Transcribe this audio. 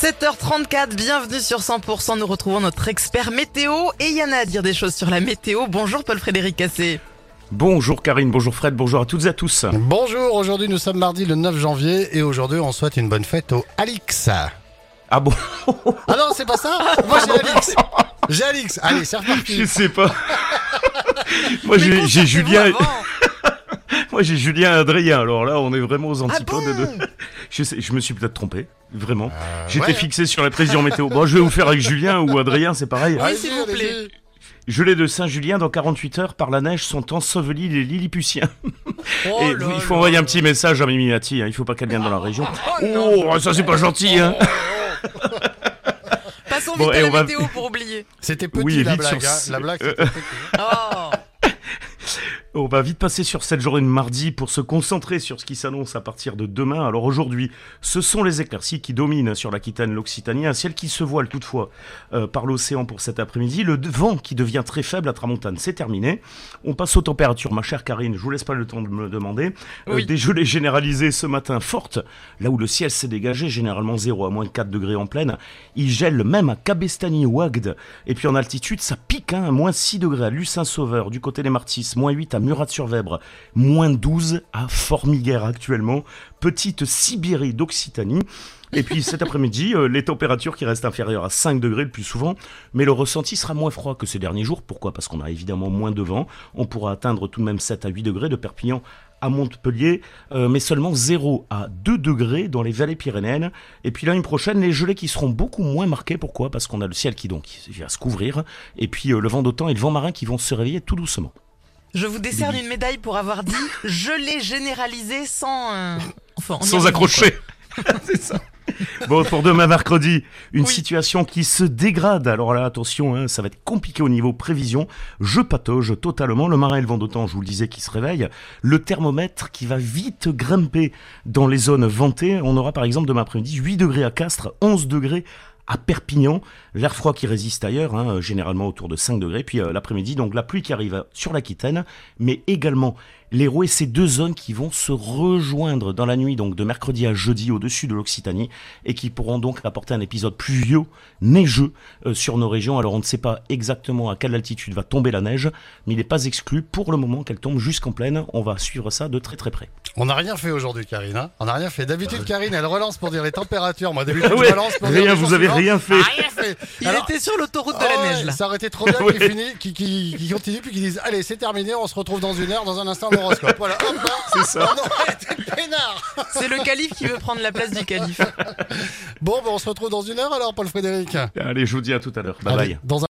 7h34, bienvenue sur 100%. Nous retrouvons notre expert météo et Yana a à dire des choses sur la météo. Bonjour Paul-Frédéric Cassé. Bonjour Karine, bonjour Fred, bonjour à toutes et à tous. Bonjour, aujourd'hui nous sommes mardi le 9 janvier et aujourd'hui on souhaite une bonne fête au Alix. Ah bon Ah non, c'est pas ça Moi j'ai Alix. J'ai Alix. Allez, c'est reparti. Je sais pas. Moi j'ai j'ai Julien, moi j'ai Julien et Adrien. Alors là, on est vraiment aux antipodes Ah bon de. Je sais, je me suis peut-être trompé, vraiment. Euh, J'étais ouais. fixé sur les prévisions météo. Bon, je vais vous faire avec Julien ou Adrien, c'est pareil. Oui, s'il vous plaît. Gelée de Saint-Julien, dans 48 heures, par la neige, sont ensevelis les Lilliputiens. Oh et là il faut là. envoyer un petit message à Mimi Mati, hein, il faut pas qu'elle vienne dans la région. non. Oh, ça c'est pas gentil, hein Passons Bon, vite à on la va- météo pour oublier. C'était petit Oui, la blague. sur hein. La blague c'était petit. Oh. On va vite passer sur cette journée de mardi pour se concentrer sur ce qui s'annonce à partir de demain. Alors aujourd'hui, ce sont les éclaircies qui dominent sur l'Aquitaine, l'Occitanie, un ciel qui se voile toutefois euh, par l'océan pour cet après-midi. Le vent qui devient très faible à Tramontane, c'est terminé. On passe aux températures, ma chère Karine, je vous laisse pas le temps de me le demander. Euh, des gelées généralisées ce matin fortes, là où le ciel s'est dégagé, généralement 0 à moins 4 degrés en pleine. Il gèle même à Cabestany ou Agde. Et puis en altitude, ça pique, hein, moins 6 degrés à Lucin-Sauveur, du côté des Martis, moins 8 à Murat-sur-Vèbre, moins 12 à Formiguère actuellement, petite Sibérie d'Occitanie. Et puis cet après-midi, euh, les températures qui restent inférieures à 5 degrés le plus souvent, mais le ressenti sera moins froid que ces derniers jours. Pourquoi? Parce qu'on a évidemment moins de vent. On pourra atteindre tout de même 7 à 8 degrés de Perpignan à Montpellier, euh, mais seulement 0 à 2 degrés dans les vallées pyrénéennes. Et puis l'année prochaine, les gelées qui seront beaucoup moins marquées. Pourquoi? Parce qu'on a le ciel qui donc va se couvrir, et puis euh, le vent d'automne et le vent marin qui vont se réveiller tout doucement. Je vous décerne une médaille pour avoir dit je l'ai généralisé sans. euh, Enfin, en y Sans accrocher. C'est ça. Bon, pour demain mercredi, une Oui. situation qui se dégrade. Alors là, attention, hein, ça va être compliqué au niveau prévision. Je patauge totalement. Le marin et le vent d'automne, je vous le disais, qui se réveille. Le thermomètre qui va vite grimper dans les zones ventées. On aura par exemple demain après-midi 8 degrés à Castres, 11 degrés à Perpignan, l'air froid qui résiste ailleurs, hein, généralement autour de 5 degrés, puis euh, l'après-midi, donc la pluie qui arrive sur l'Aquitaine, mais également l'Hérault et ces deux zones qui vont se rejoindre dans la nuit, donc de mercredi à jeudi au-dessus de l'Occitanie, et qui pourront donc apporter un épisode pluvieux, neigeux euh, sur nos régions. Alors on ne sait pas exactement à quelle altitude va tomber la neige, mais il n'est pas exclu pour le moment qu'elle tombe jusqu'en pleine. On va suivre ça de très très près. On n'a rien fait aujourd'hui, Karine. hein. on n'a rien fait. D'habitude, Karine, elle relance pour dire les températures. Moi, d'habitude, ouais, je relance pour dire rien, les vous avez rien fait. Rien fait. Il Alors- était sur l'autoroute de la ouais, neige là. Ça aurait été trop bien Ouais. qu'il qu'il- qu'il continue, puis qu'ils disent Allez, c'est terminé, on se retrouve dans une heure, dans un instant, Voilà, hop C'est ça. Peinard. Le calife qui veut prendre la place du calife. Bon, ben, on se retrouve dans une heure alors, Paul Frédéric. Allez, je vous dis à tout à l'heure. Bye Allez, bye. Dans un